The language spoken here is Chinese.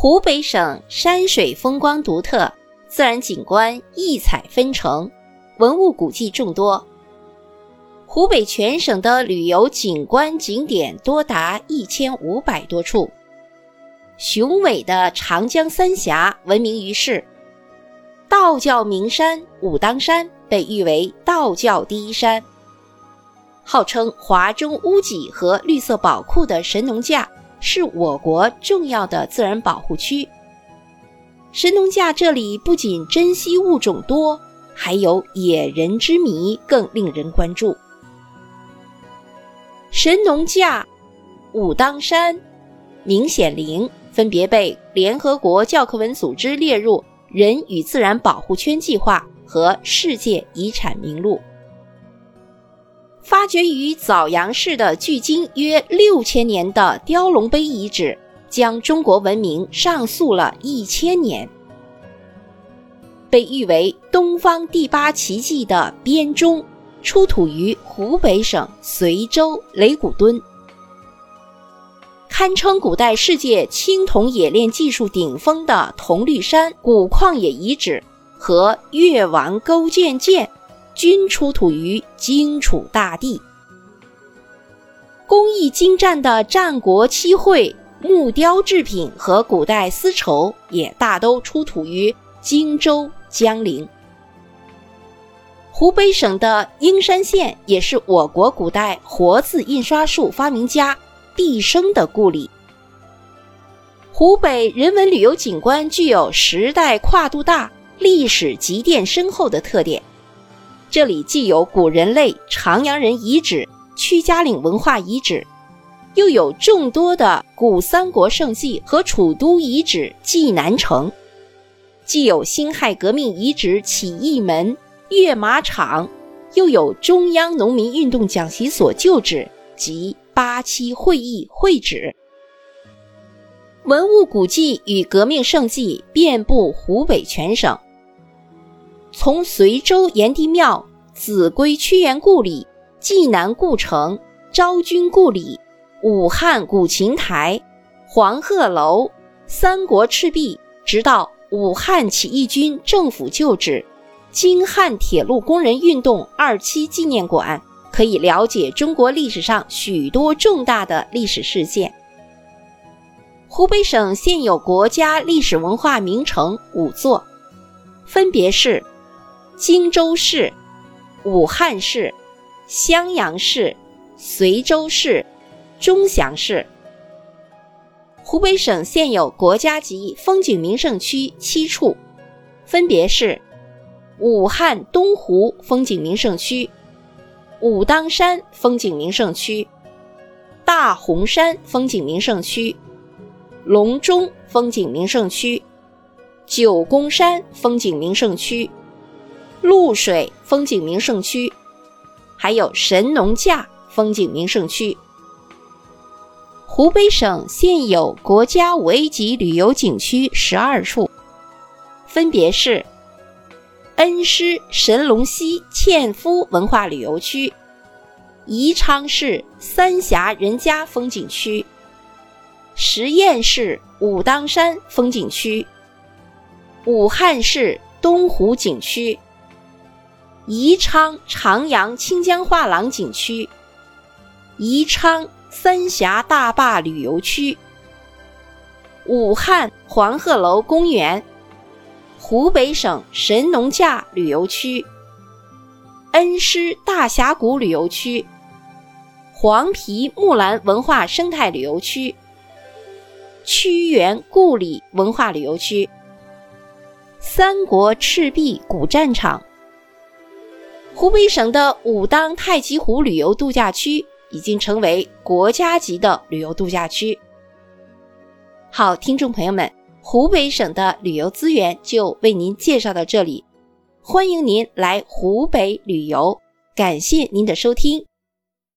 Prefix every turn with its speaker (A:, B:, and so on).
A: 湖北省山水风光独特，自然景观异彩纷呈，文物古迹众多。湖北全省的旅游景观景点多达一千五百多处，雄伟的长江三峡闻名于世。道教名山武当山被誉为道教第一山，号称华中屋脊和绿色宝库的神农架是我国重要的自然保护区。神农架这里不仅珍稀物种多，还有野人之谜更令人关注。神农架、武当山、明显陵分别被联合国教科文组织列入人与自然保护圈计划和世界遗产名录。发掘于枣阳市的距今约六千年的雕龙碑遗址，将中国文明上溯了一千年。被誉为东方第八奇迹的编钟。出土于湖北省随州擂鼓墩，堪称古代世界青铜冶炼技术顶峰的铜绿山古矿冶遗址和越王勾践剑，均出土于荆楚大地。工艺精湛的战国漆绘、木雕制品和古代丝绸，也大都出土于荆州江陵。湖北省的英山县也是我国古代活字印刷术发明家毕生的故里。湖北人文旅游景观具有时代跨度大、历史积淀深厚的特点。这里既有古人类长阳人遗址、屈家岭文化遗址，又有众多的古三国胜迹和楚都遗址济南城，既有辛亥革命遗址起义门。跃马场，又有中央农民运动讲习所旧址及八七会议会址，文物古迹与革命圣迹遍布湖北全省。从随州炎帝庙、秭归屈原故里、济南故城、昭君故里、武汉古琴台、黄鹤楼、三国赤壁，直到武汉起义军政府旧址。京汉铁路工人运动二七纪念馆可以了解中国历史上许多重大的历史事件。湖北省现有国家历史文化名城五座，分别是荆州市、武汉市、襄阳市、随州市、钟祥市。湖北省现有国家级风景名胜区七处，分别是。武汉东湖风景名胜区、武当山风景名胜区、大洪山风景名胜区、隆中风景名胜区、九宫山风景名胜区、露水风景名胜区，还有神农架风景名胜区。湖北省现有国家五 A 级旅游景区十二处，分别是。恩施神龙溪纤夫文化旅游区、宜昌市三峡人家风景区、十堰市武当山风景区、武汉市东湖景区、宜昌长阳清江画廊景区、宜昌三峡大坝旅游区、武汉黄鹤楼公园。湖北省神农架旅游区、恩施大峡谷旅游区、黄陂木兰文化生态旅游区、屈原故里文化旅游区、三国赤壁古战场。湖北省的武当太极湖旅游度假区已经成为国家级的旅游度假区。好，听众朋友们。湖北省的旅游资源就为您介绍到这里，欢迎您来湖北旅游，感谢您的收听。